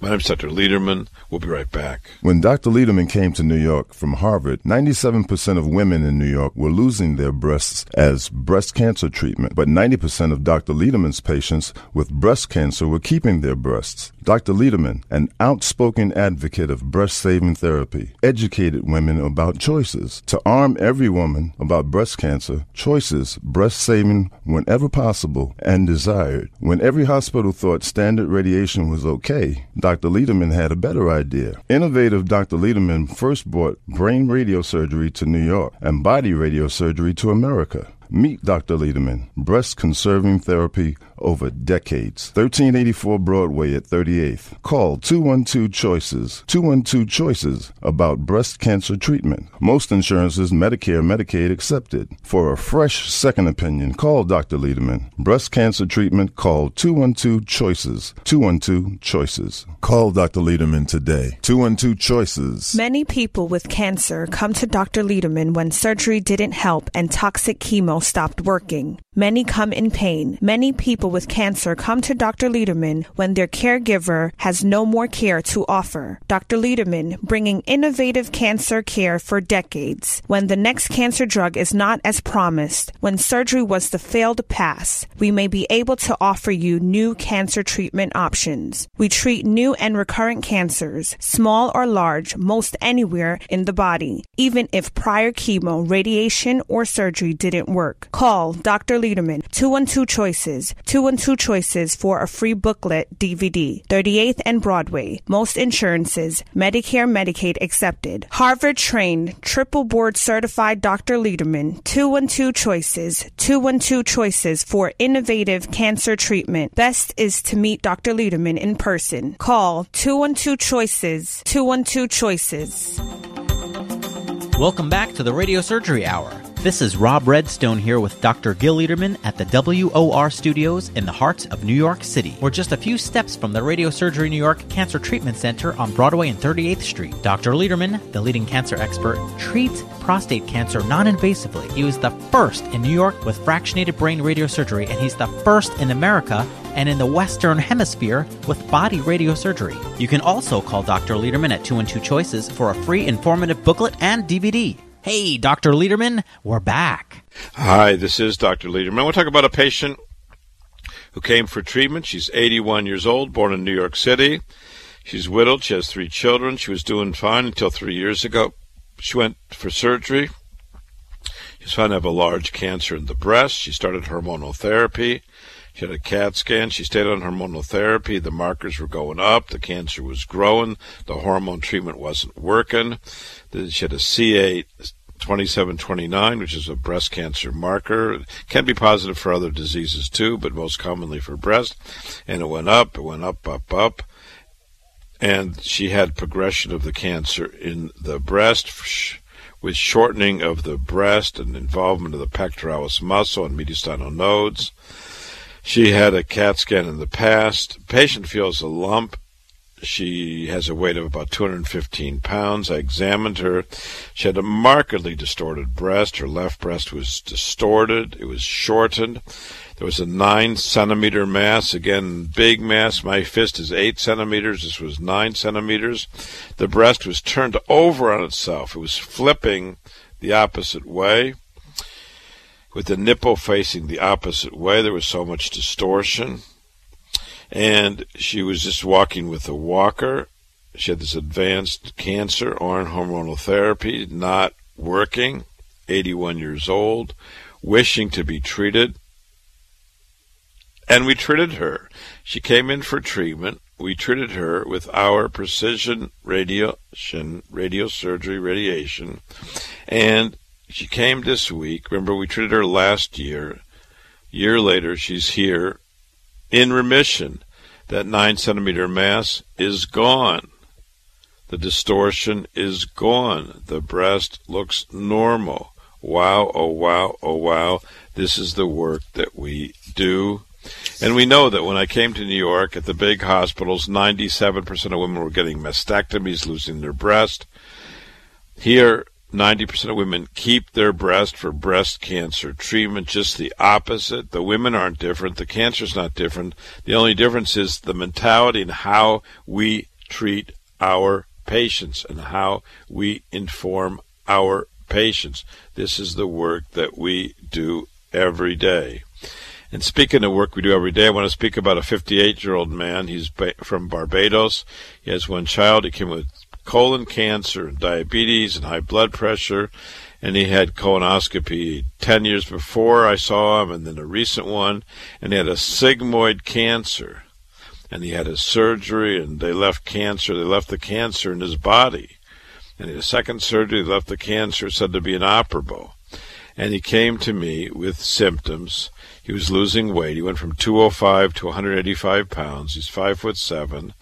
My name is Dr. Lederman. We'll be right back. When Dr. Lederman came to New York from Harvard, 97% of women in New York were losing their breasts as breast cancer treatment, but 90% of Dr. Lederman's patients with breast cancer were keeping their breasts. Dr. Lederman, an outspoken advocate of breast saving therapy, educated women about choices. To arm every woman about breast cancer, choices, breast saving whenever possible and desired. When every hospital thought standard radiation was okay, Dr. Lederman had a better idea. Innovative Dr. Lederman first brought brain radiosurgery to New York and body radiosurgery to America. Meet Dr. Lederman, breast conserving therapy over decades. 1384 Broadway at 38th. Call 212 Choices. 212 Choices about breast cancer treatment. Most insurances, Medicare, Medicaid accepted. For a fresh second opinion, call Dr. Lederman. Breast cancer treatment, call 212 Choices. 212 Choices. Call Dr. Lederman today. 212 Choices. Many people with cancer come to Dr. Lederman when surgery didn't help and toxic chemo stopped working. Many come in pain. Many people with cancer come to Dr. Lederman when their caregiver has no more care to offer. Dr. Lederman bringing innovative cancer care for decades. When the next cancer drug is not as promised, when surgery was the failed pass, we may be able to offer you new cancer treatment options. We treat new and recurrent cancers, small or large, most anywhere in the body, even if prior chemo, radiation, or surgery didn't work. Call Dr. Lederman, 212 Choices, 212 Choices for a free booklet DVD, 38th and Broadway. Most insurances, Medicare, Medicaid accepted. Harvard trained, triple board certified Dr. Lederman, 212 Choices, 212 Choices for innovative cancer treatment. Best is to meet Dr. Lederman in person. Call 212 Choices, 212 Choices. Welcome back to the Radio Surgery Hour. This is Rob Redstone here with Dr. Gil Lederman at the WOR studios in the heart of New York City. We're just a few steps from the Radio Surgery New York Cancer Treatment Center on Broadway and 38th Street. Dr. Lederman, the leading cancer expert, treats prostate cancer non invasively. He was the first in New York with fractionated brain radiosurgery, and he's the first in America and in the Western Hemisphere with body radiosurgery. You can also call Dr. Lederman at 212 Choices for a free informative booklet and DVD. Hey, Dr. Lederman, we're back. Hi, this is Dr. Lederman. We'll talk about a patient who came for treatment. She's 81 years old, born in New York City. She's widowed. She has three children. She was doing fine until three years ago. She went for surgery. She's found to have a large cancer in the breast. She started hormonal therapy. She had a CAT scan. She stayed on hormonal therapy. The markers were going up. The cancer was growing. The hormone treatment wasn't working. She had a CA 2729, which is a breast cancer marker. It can be positive for other diseases too, but most commonly for breast. And it went up, it went up, up, up. And she had progression of the cancer in the breast with shortening of the breast and involvement of the pectoralis muscle and mediastinal nodes. She had a CAT scan in the past. Patient feels a lump she has a weight of about 215 pounds. I examined her. She had a markedly distorted breast. Her left breast was distorted. It was shortened. There was a nine centimeter mass. Again, big mass. My fist is eight centimeters. This was nine centimeters. The breast was turned over on itself. It was flipping the opposite way. With the nipple facing the opposite way, there was so much distortion and she was just walking with a walker. She had this advanced cancer on hormonal therapy, not working, 81 years old, wishing to be treated. And we treated her. She came in for treatment. we treated her with our precision radiation, radiosurgery radiation, and she came this week. Remember, we treated her last year. Year later, she's here in remission. That nine centimeter mass is gone. The distortion is gone. The breast looks normal. Wow, oh wow, oh wow. This is the work that we do. And we know that when I came to New York at the big hospitals, 97% of women were getting mastectomies, losing their breast. Here, 90% of women keep their breast for breast cancer treatment, just the opposite. The women aren't different. The cancer's not different. The only difference is the mentality and how we treat our patients and how we inform our patients. This is the work that we do every day. And speaking of work we do every day, I want to speak about a 58 year old man. He's from Barbados. He has one child. He came with colon cancer and diabetes and high blood pressure. And he had colonoscopy 10 years before I saw him, and then a recent one. And he had a sigmoid cancer. And he had his surgery, and they left cancer. They left the cancer in his body. And he had a second surgery. Left the cancer, said to be inoperable. And he came to me with symptoms he was losing weight. He went from 205 to 185 pounds. He's five foot seven,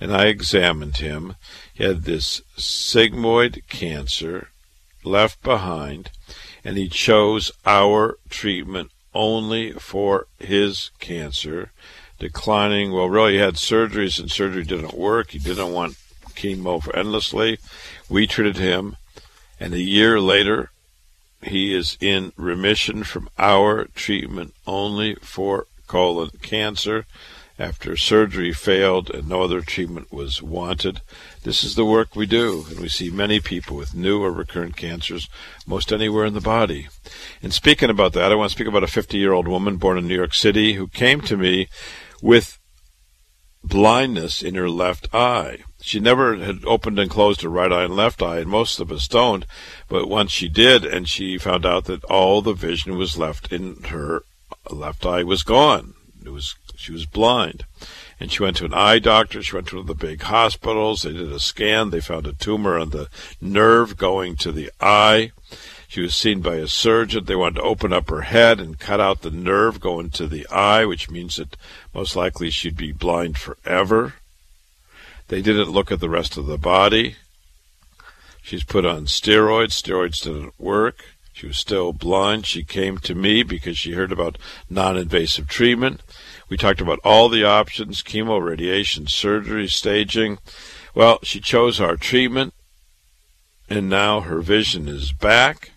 and I examined him. He had this sigmoid cancer left behind, and he chose our treatment only for his cancer, declining. Well, really, he had surgeries, and surgery didn't work. He didn't want chemo for endlessly. We treated him, and a year later, he is in remission from our treatment only for colon cancer after surgery failed and no other treatment was wanted. This is the work we do, and we see many people with new or recurrent cancers most anywhere in the body. And speaking about that, I want to speak about a 50 year old woman born in New York City who came to me with blindness in her left eye. She never had opened and closed her right eye and left eye, and most of us don't. But once she did, and she found out that all the vision was left in her left eye was gone. It was she was blind. And she went to an eye doctor. She went to one of the big hospitals. They did a scan. They found a tumor on the nerve going to the eye. She was seen by a surgeon. They wanted to open up her head and cut out the nerve going to the eye, which means that most likely she'd be blind forever. They didn't look at the rest of the body. She's put on steroids. Steroids didn't work. She was still blind. She came to me because she heard about non invasive treatment. We talked about all the options chemo, radiation, surgery, staging. Well, she chose our treatment, and now her vision is back.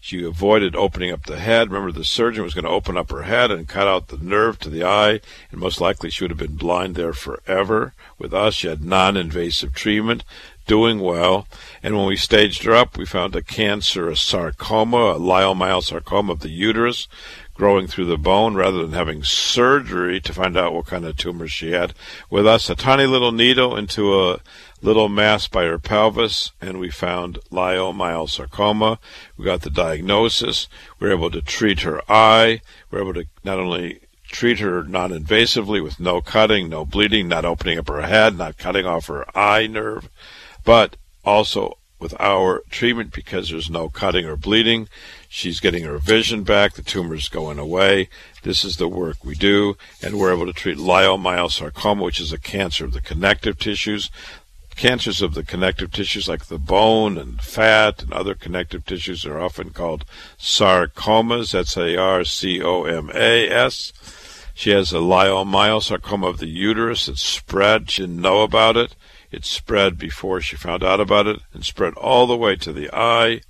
She avoided opening up the head. Remember, the surgeon was going to open up her head and cut out the nerve to the eye, and most likely she would have been blind there forever. With us, she had non invasive treatment, doing well. And when we staged her up, we found a cancer, a sarcoma, a leiomyosarcoma of the uterus growing through the bone rather than having surgery to find out what kind of tumor she had. With us, a tiny little needle into a little mass by her pelvis, and we found leiomyosarcoma. We got the diagnosis. We were able to treat her eye. We were able to not only treat her non-invasively with no cutting, no bleeding, not opening up her head, not cutting off her eye nerve, but also with our treatment because there's no cutting or bleeding. She's getting her vision back. The tumor's going away. This is the work we do, and we're able to treat leiomyosarcoma, which is a cancer of the connective tissues. Cancers of the connective tissues, like the bone and fat and other connective tissues, are often called sarcomas. S A R C O M A S. She has a leiomyosarcoma of the uterus. It spread. She didn't know about it. It spread before she found out about it and spread all the way to the eye.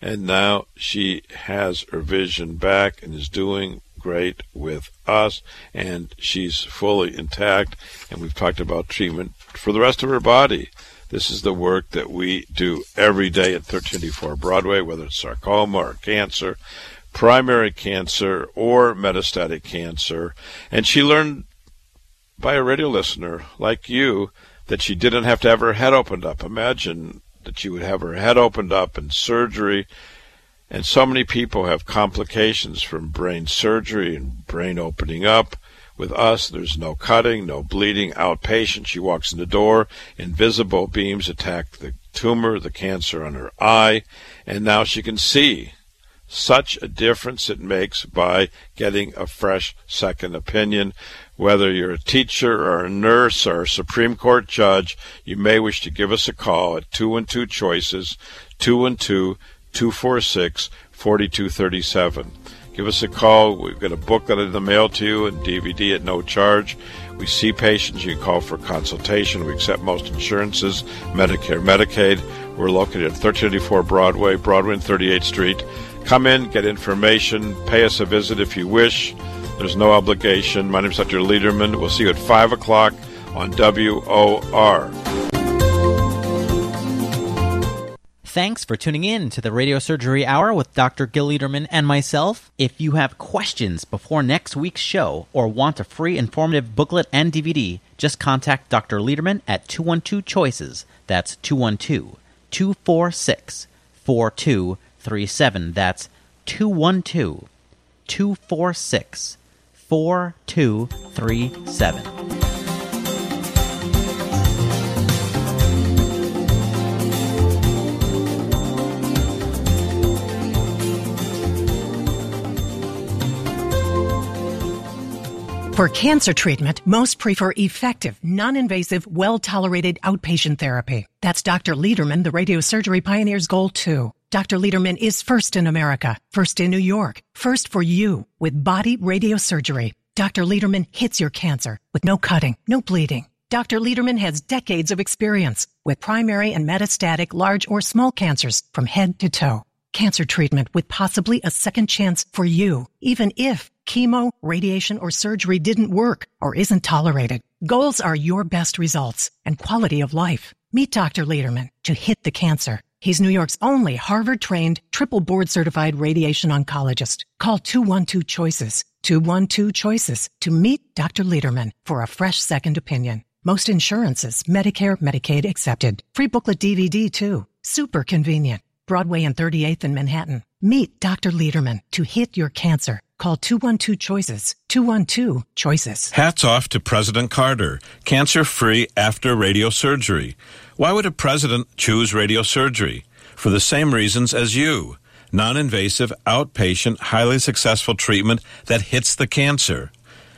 And now she has her vision back and is doing great with us, and she's fully intact. And we've talked about treatment for the rest of her body. This is the work that we do every day at 1384 Broadway, whether it's sarcoma or cancer, primary cancer or metastatic cancer. And she learned by a radio listener like you that she didn't have to have her head opened up. Imagine that she would have her head opened up and surgery and so many people have complications from brain surgery and brain opening up. With us, there's no cutting, no bleeding, outpatient. She walks in the door, invisible beams attack the tumor, the cancer on her eye, and now she can see. Such a difference it makes by getting a fresh second opinion. Whether you're a teacher or a nurse or a Supreme Court judge, you may wish to give us a call at 212 Choices, 212 246 4237. Give us a call. We've got a booklet in the mail to you and DVD at no charge. We see patients. You call for consultation. We accept most insurances, Medicare, Medicaid. We're located at 1384 Broadway, Broadway and 38th Street. Come in, get information, pay us a visit if you wish. There's no obligation. My name is Dr. Lederman. We'll see you at 5 o'clock on WOR. Thanks for tuning in to the Radio Surgery Hour with Dr. Gil Lederman and myself. If you have questions before next week's show or want a free informative booklet and DVD, just contact Dr. Lederman at 212 Choices. That's 212 246 4237. That's 212 246 4237. For cancer treatment, most prefer effective, non-invasive, well-tolerated outpatient therapy. That's Dr. Lederman, the radiosurgery pioneer's goal too. Dr. Lederman is first in America, first in New York, first for you with body radiosurgery. Dr. Lederman hits your cancer with no cutting, no bleeding. Dr. Lederman has decades of experience with primary and metastatic large or small cancers from head to toe. Cancer treatment with possibly a second chance for you, even if chemo, radiation, or surgery didn't work or isn't tolerated. Goals are your best results and quality of life. Meet Dr. Lederman to hit the cancer. He's New York's only Harvard trained, triple board certified radiation oncologist. Call 212 Choices, 212 Choices to meet Dr. Lederman for a fresh second opinion. Most insurances, Medicare, Medicaid accepted. Free booklet DVD too. Super convenient. Broadway and 38th in Manhattan. Meet Dr. Lederman to hit your cancer. Call 212 Choices. 212 Choices. Hats off to President Carter. Cancer free after radiosurgery. Why would a president choose radiosurgery? For the same reasons as you. Non invasive, outpatient, highly successful treatment that hits the cancer.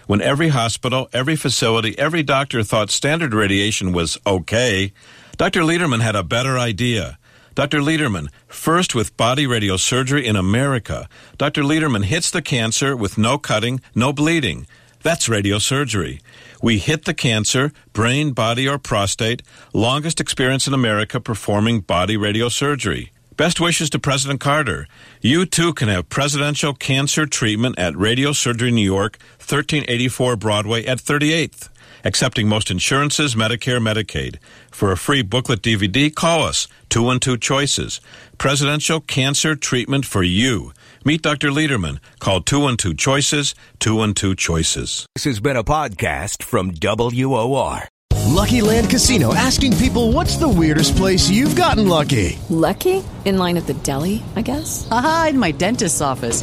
When every hospital, every facility, every doctor thought standard radiation was okay, Dr. Lederman had a better idea. Dr. Lederman, first with body radiosurgery in America. Dr. Lederman hits the cancer with no cutting, no bleeding. That's radiosurgery. We hit the cancer, brain, body, or prostate, longest experience in America performing body radiosurgery. Best wishes to President Carter. You too can have presidential cancer treatment at Radio Surgery New York, 1384 Broadway at 38th. Accepting most insurances, Medicare, Medicaid. For a free booklet DVD, call us 212 Choices. Presidential Cancer Treatment for You. Meet Dr. Lederman. Call 212 Choices, 212 Choices. This has been a podcast from WOR. Lucky Land Casino asking people what's the weirdest place you've gotten lucky? Lucky? In line at the deli, I guess? Aha, in my dentist's office.